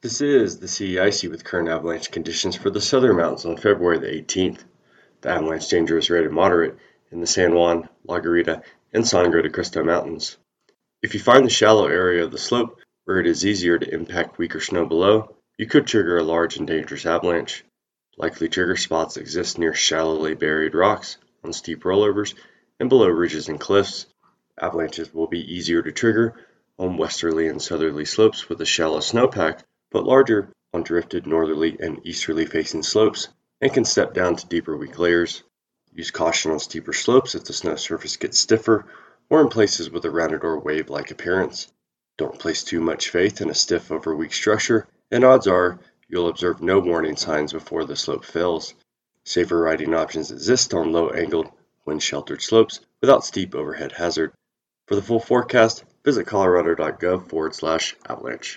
This is the CAIC with current avalanche conditions for the southern mountains on February the 18th. The avalanche danger is rated moderate in the San Juan, La Garita, and Sangre de Cristo mountains. If you find the shallow area of the slope where it is easier to impact weaker snow below, you could trigger a large and dangerous avalanche. Likely trigger spots exist near shallowly buried rocks, on steep rollovers, and below ridges and cliffs. Avalanches will be easier to trigger on westerly and southerly slopes with a shallow snowpack but larger on drifted northerly and easterly facing slopes and can step down to deeper weak layers. Use caution on steeper slopes if the snow surface gets stiffer or in places with a rounded or wave-like appearance. Don't place too much faith in a stiff over weak structure, and odds are you'll observe no warning signs before the slope fails. Safer riding options exist on low-angled, wind-sheltered slopes without steep overhead hazard. For the full forecast, visit colorado.gov forward slash avalanche.